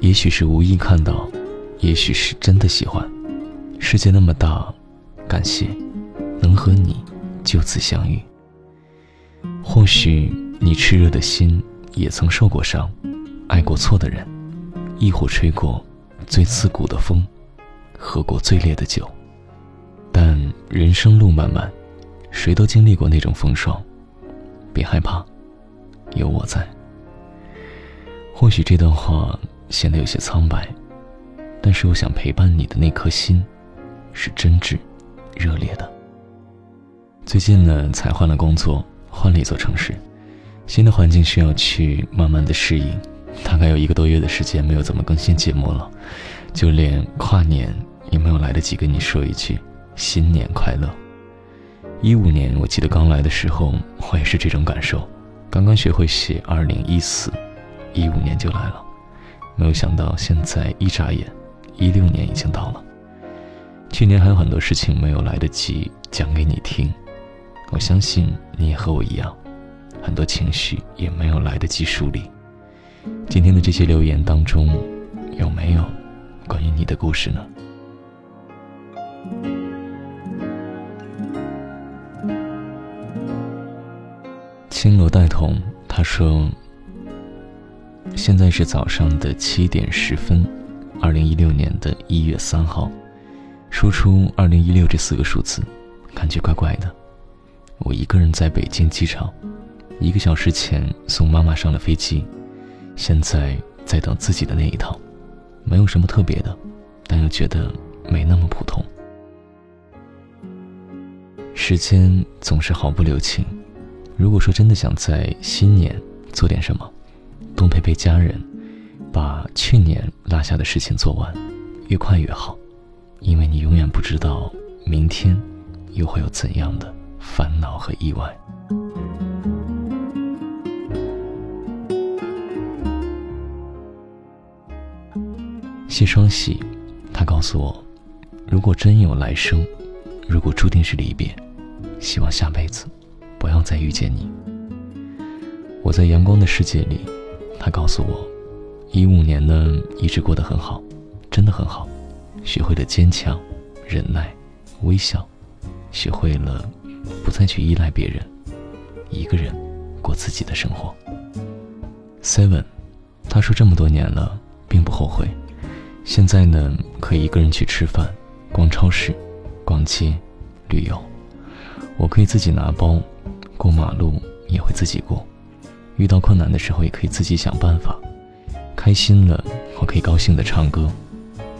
也许是无意看到，也许是真的喜欢。世界那么大，感谢能和你就此相遇。或许你炽热的心也曾受过伤，爱过错的人，亦或吹过最刺骨的风，喝过最烈的酒。但人生路漫漫，谁都经历过那种风霜。别害怕，有我在。或许这段话显得有些苍白，但是我想陪伴你的那颗心，是真挚、热烈的。最近呢，才换了工作，换了一座城市，新的环境需要去慢慢的适应。大概有一个多月的时间没有怎么更新节目了，就连跨年也没有来得及跟你说一句新年快乐。一五年，我记得刚来的时候，我也是这种感受，刚刚学会写二零一四，一五年就来了，没有想到现在一眨眼，一六年已经到了。去年还有很多事情没有来得及讲给你听，我相信你也和我一样，很多情绪也没有来得及梳理。今天的这些留言当中，有没有关于你的故事呢？青罗带童，他说：“现在是早上的七点十分，二零一六年的一月三号，输出二零一六这四个数字，感觉怪怪的。我一个人在北京机场，一个小时前送妈妈上了飞机，现在在等自己的那一趟，没有什么特别的，但又觉得没那么普通。时间总是毫不留情。”如果说真的想在新年做点什么，多陪陪家人，把去年落下的事情做完，越快越好，因为你永远不知道明天又会有怎样的烦恼和意外。谢双喜，他告诉我，如果真有来生，如果注定是离别，希望下辈子。不要再遇见你。我在阳光的世界里，他告诉我，一五年呢一直过得很好，真的很好，学会了坚强、忍耐、微笑，学会了不再去依赖别人，一个人过自己的生活。Seven，他说这么多年了，并不后悔。现在呢，可以一个人去吃饭、逛超市、逛街、旅游，我可以自己拿包。过马路也会自己过，遇到困难的时候也可以自己想办法。开心了，我可以高兴的唱歌；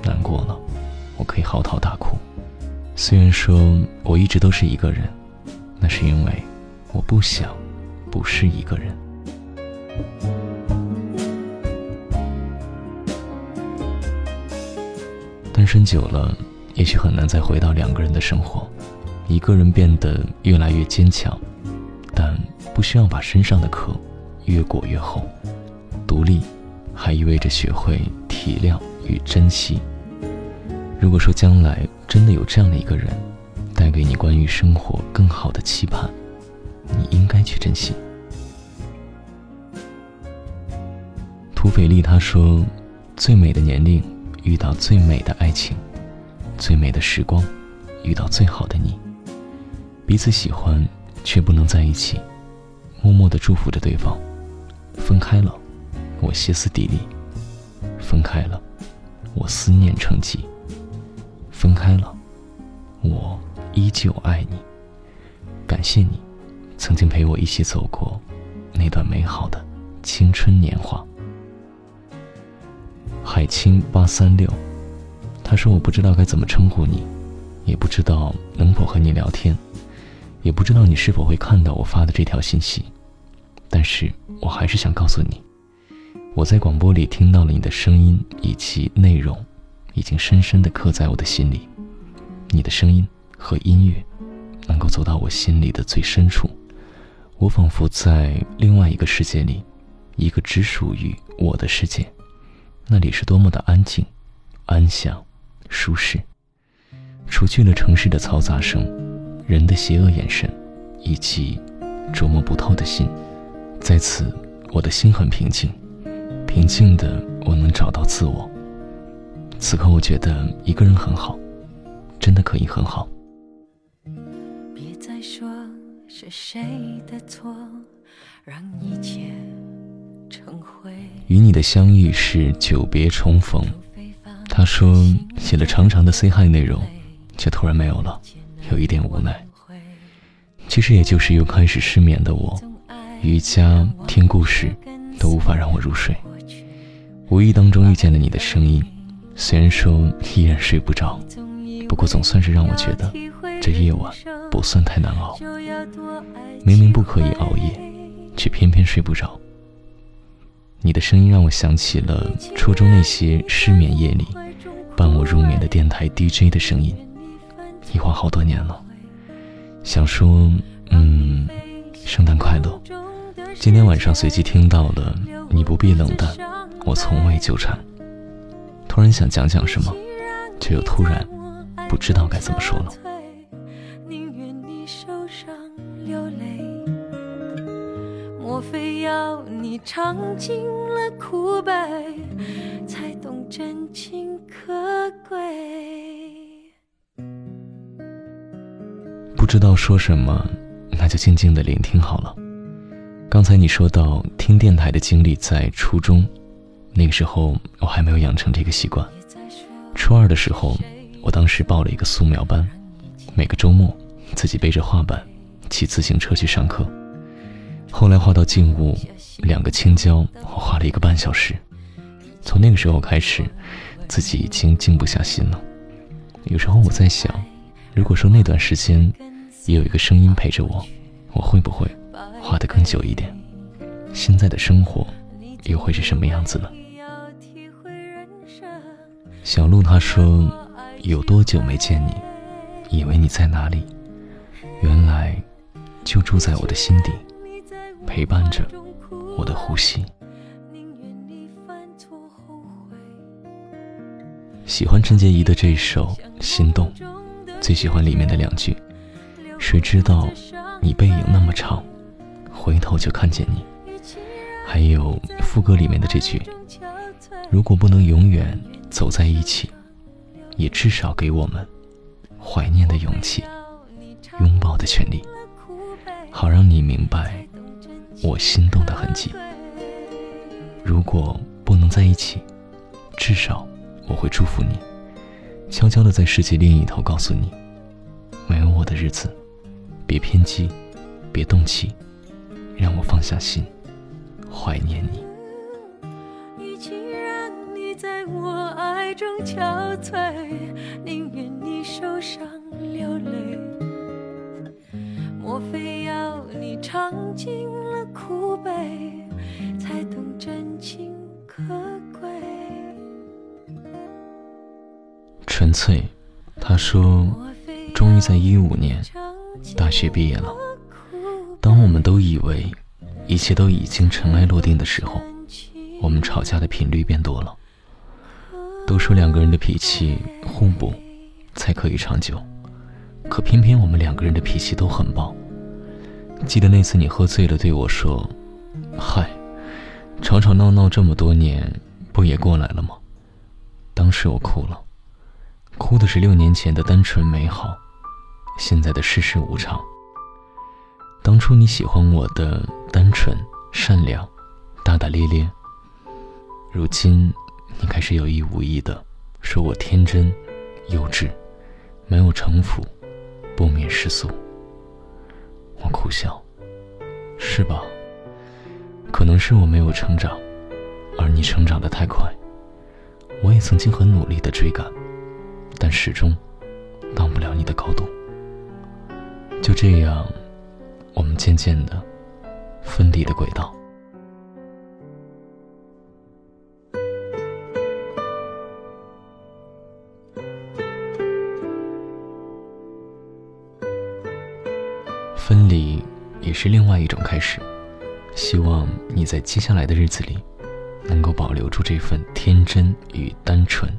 难过了，我可以嚎啕大哭。虽然说我一直都是一个人，那是因为我不想不是一个人。单身久了，也许很难再回到两个人的生活，一个人变得越来越坚强。但不需要把身上的壳越裹越厚，独立还意味着学会体谅与珍惜。如果说将来真的有这样的一个人，带给你关于生活更好的期盼，你应该去珍惜。土匪丽他说：“最美的年龄遇到最美的爱情，最美的时光遇到最好的你，彼此喜欢。”却不能在一起，默默的祝福着对方。分开了，我歇斯底里；分开了，我思念成疾；分开了，我依旧爱你。感谢你，曾经陪我一起走过那段美好的青春年华。海清八三六，他说：“我不知道该怎么称呼你，也不知道能否和你聊天。”也不知道你是否会看到我发的这条信息，但是我还是想告诉你，我在广播里听到了你的声音以及内容，已经深深的刻在我的心里。你的声音和音乐，能够走到我心里的最深处，我仿佛在另外一个世界里，一个只属于我的世界，那里是多么的安静、安详、舒适，除去了城市的嘈杂声。人的邪恶眼神，以及琢磨不透的心，在此，我的心很平静，平静的我能找到自我。此刻我觉得一个人很好，真的可以很好。别再说是谁的错，让一切成灰。与你的相遇是久别重逢。他说写了长长的 say hi 内容，却突然没有了，有一点无奈。其实也就是又开始失眠的我，瑜伽、听故事都无法让我入睡。无意当中遇见了你的声音，虽然说依然睡不着，不过总算是让我觉得这夜晚不算太难熬。明明不可以熬夜，却偏偏睡不着。你的声音让我想起了初中那些失眠夜里伴我入眠的电台 DJ 的声音，一晃好多年了。想说，嗯，圣诞快乐。今天晚上随机听到了，你不必冷淡，我从未纠缠。突然想讲讲什么，却又突然不知道该怎么说了。莫非要你尝尽了苦悲，才懂真情可贵？不知道说什么，那就静静的聆听好了。刚才你说到听电台的经历在初中，那个时候我还没有养成这个习惯。初二的时候，我当时报了一个素描班，每个周末自己背着画板，骑自行车去上课。后来画到静物，两个青椒，我画了一个半小时。从那个时候开始，自己已经静不下心了。有时候我在想，如果说那段时间也有一个声音陪着我，我会不会画得更久一点？现在的生活又会是什么样子呢？小鹿他说：“有多久没见你？以为你在哪里？原来就住在我的心底。”陪伴着我的呼吸。喜欢陈洁仪的这一首《心动》，最喜欢里面的两句：“谁知道你背影那么长，回头就看见你。”还有副歌里面的这句：“如果不能永远走在一起，也至少给我们怀念的勇气，拥抱的权利，好让你明白。”我心动的痕迹。如果不能在一起，至少我会祝福你，悄悄的在世界另一头告诉你，没有我的日子，别偏激，别动气，让我放下心，怀念你。与其让你在我爱中憔悴，宁愿你受伤流泪。莫非要你尝尽？苦悲，才懂真情可贵。纯粹，他说，终于在一五年大学毕业了。当我们都以为一切都已经尘埃落定的时候，我们吵架的频率变多了。都说两个人的脾气互补才可以长久，可偏偏我们两个人的脾气都很暴。记得那次你喝醉了对我说：“嗨，吵吵闹闹这么多年，不也过来了吗？”当时我哭了，哭的是六年前的单纯美好，现在的世事无常。当初你喜欢我的单纯、善良、大大咧咧，如今你开始有意无意的说我天真、幼稚，没有城府，不免世俗。我苦笑，是吧？可能是我没有成长，而你成长的太快。我也曾经很努力的追赶，但始终到不了你的高度。就这样，我们渐渐的分离的轨道。分离也是另外一种开始，希望你在接下来的日子里，能够保留住这份天真与单纯，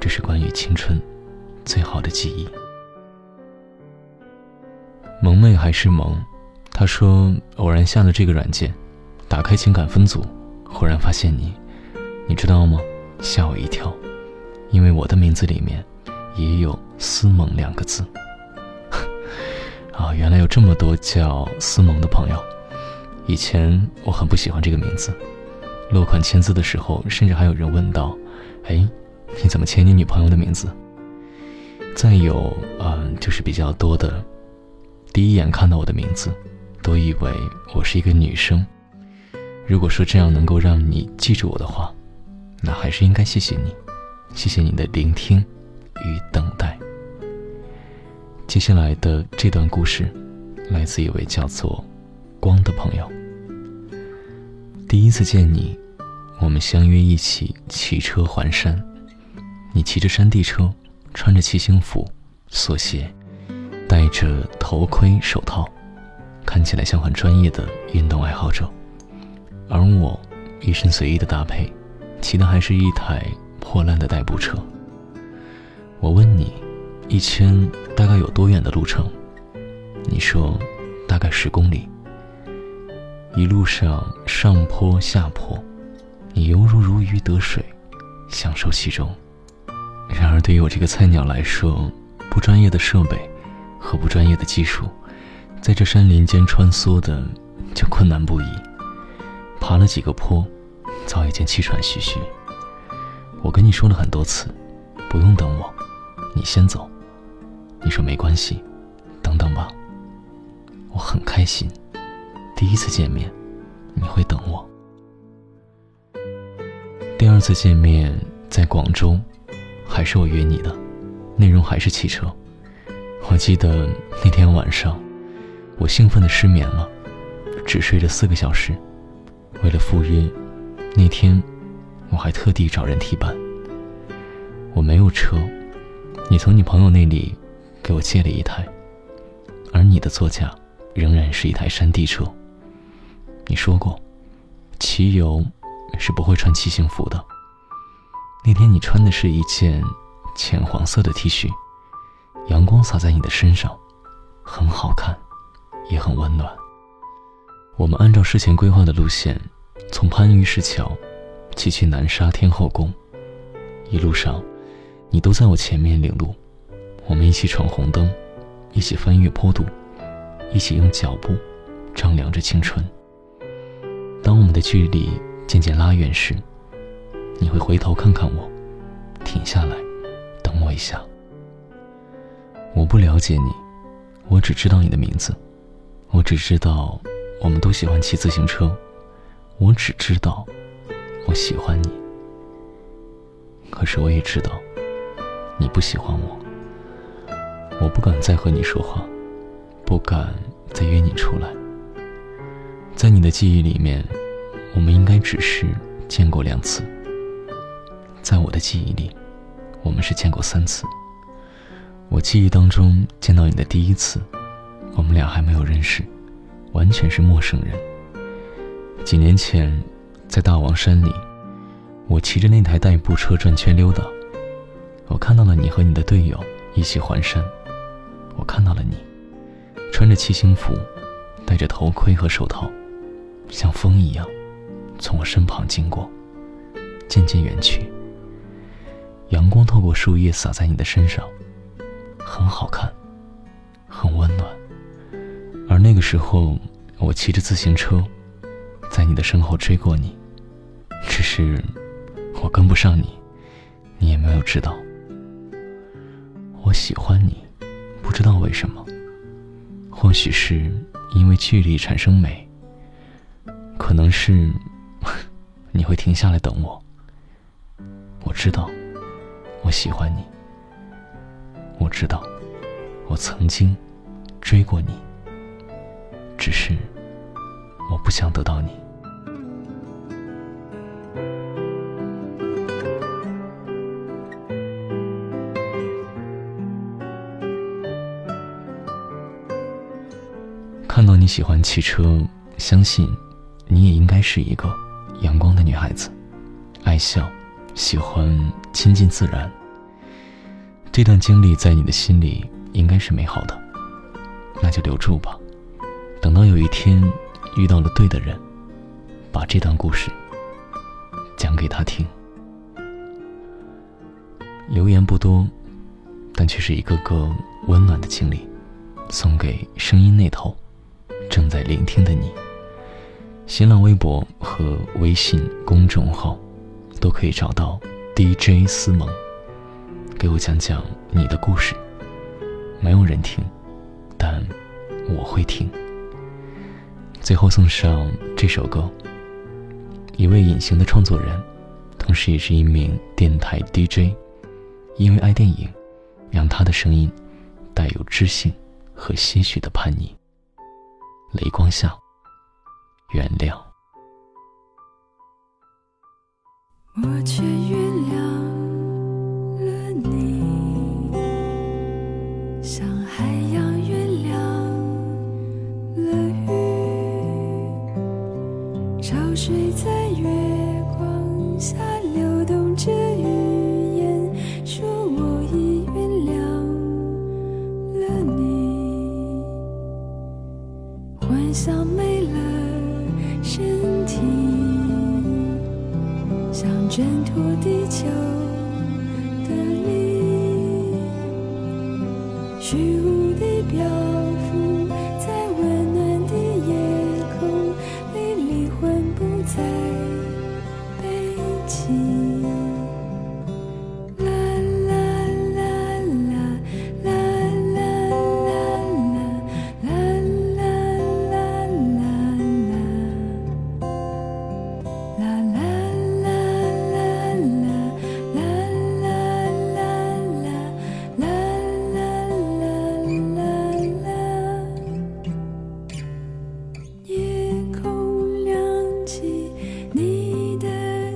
这是关于青春最好的记忆。萌妹还是萌，她说偶然下了这个软件，打开情感分组，忽然发现你，你知道吗？吓我一跳，因为我的名字里面也有“思萌”两个字。啊，原来有这么多叫思萌的朋友。以前我很不喜欢这个名字，落款签字的时候，甚至还有人问道：“哎，你怎么签你女朋友的名字？”再有，嗯，就是比较多的，第一眼看到我的名字，都以为我是一个女生。如果说这样能够让你记住我的话，那还是应该谢谢你，谢谢你的聆听与等待。接下来的这段故事，来自一位叫做光的朋友。第一次见你，我们相约一起骑车环山。你骑着山地车，穿着骑行服、锁鞋，戴着头盔、手套，看起来像很专业的运动爱好者。而我，一身随意的搭配，骑的还是一台破烂的代步车。我问你，一千大概有多远的路程？你说，大概十公里。一路上上坡下坡，你犹如如鱼得水，享受其中。然而，对于我这个菜鸟来说，不专业的设备和不专业的技术，在这山林间穿梭的就困难不已。爬了几个坡，早已经气喘吁吁。我跟你说了很多次，不用等我，你先走。你说没关系，等等吧。我很开心，第一次见面，你会等我。第二次见面在广州，还是我约你的，内容还是汽车。我记得那天晚上，我兴奋的失眠了，只睡了四个小时。为了赴约，那天我还特地找人替班。我没有车，你从你朋友那里给我借了一台，而你的座驾仍然是一台山地车。你说过，骑游是不会穿骑行服的。那天你穿的是一件浅黄色的 T 恤，阳光洒在你的身上，很好看，也很温暖。我们按照事前规划的路线。从番禺石桥骑去南沙天后宫，一路上，你都在我前面领路。我们一起闯红灯，一起翻越坡度，一起用脚步丈量着青春。当我们的距离渐渐拉远时，你会回头看看我，停下来，等我一下。我不了解你，我只知道你的名字，我只知道我们都喜欢骑自行车。我只知道，我喜欢你。可是我也知道，你不喜欢我。我不敢再和你说话，不敢再约你出来。在你的记忆里面，我们应该只是见过两次。在我的记忆里，我们是见过三次。我记忆当中见到你的第一次，我们俩还没有认识，完全是陌生人。几年前，在大王山里，我骑着那台代步车转圈溜达，我看到了你和你的队友一起环山。我看到了你，穿着骑行服，戴着头盔和手套，像风一样，从我身旁经过，渐渐远去。阳光透过树叶洒在你的身上，很好看，很温暖。而那个时候，我骑着自行车。在你的身后追过你，只是我跟不上你，你也没有知道。我喜欢你，不知道为什么，或许是因为距离产生美，可能是 你会停下来等我。我知道，我喜欢你。我知道，我曾经追过你，只是我不想得到你。看到你喜欢汽车，相信你也应该是一个阳光的女孩子，爱笑，喜欢亲近自然。这段经历在你的心里应该是美好的，那就留住吧。等到有一天遇到了对的人，把这段故事讲给他听。留言不多，但却是一个个温暖的经历，送给声音那头正在聆听的你。新浪微博和微信公众号都可以找到 DJ 思萌，给我讲讲你的故事。没有人听，但我会听。最后送上这首歌。一位隐形的创作人，同时也是一名电台 DJ，因为爱电影，让他的声音带有知性和些许的叛逆。雷光下，原谅。我虚无的表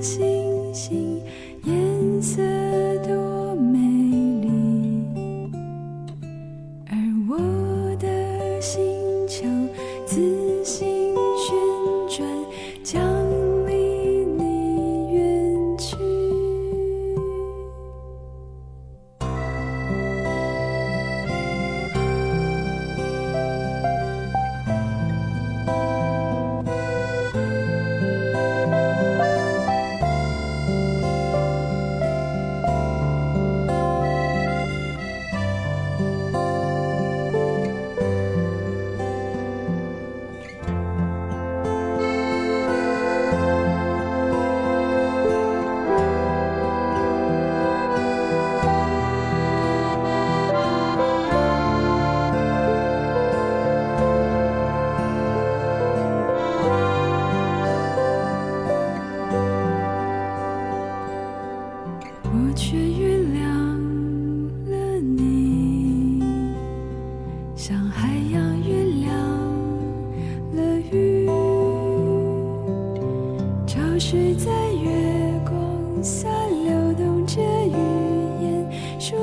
情在月光下流动着语言说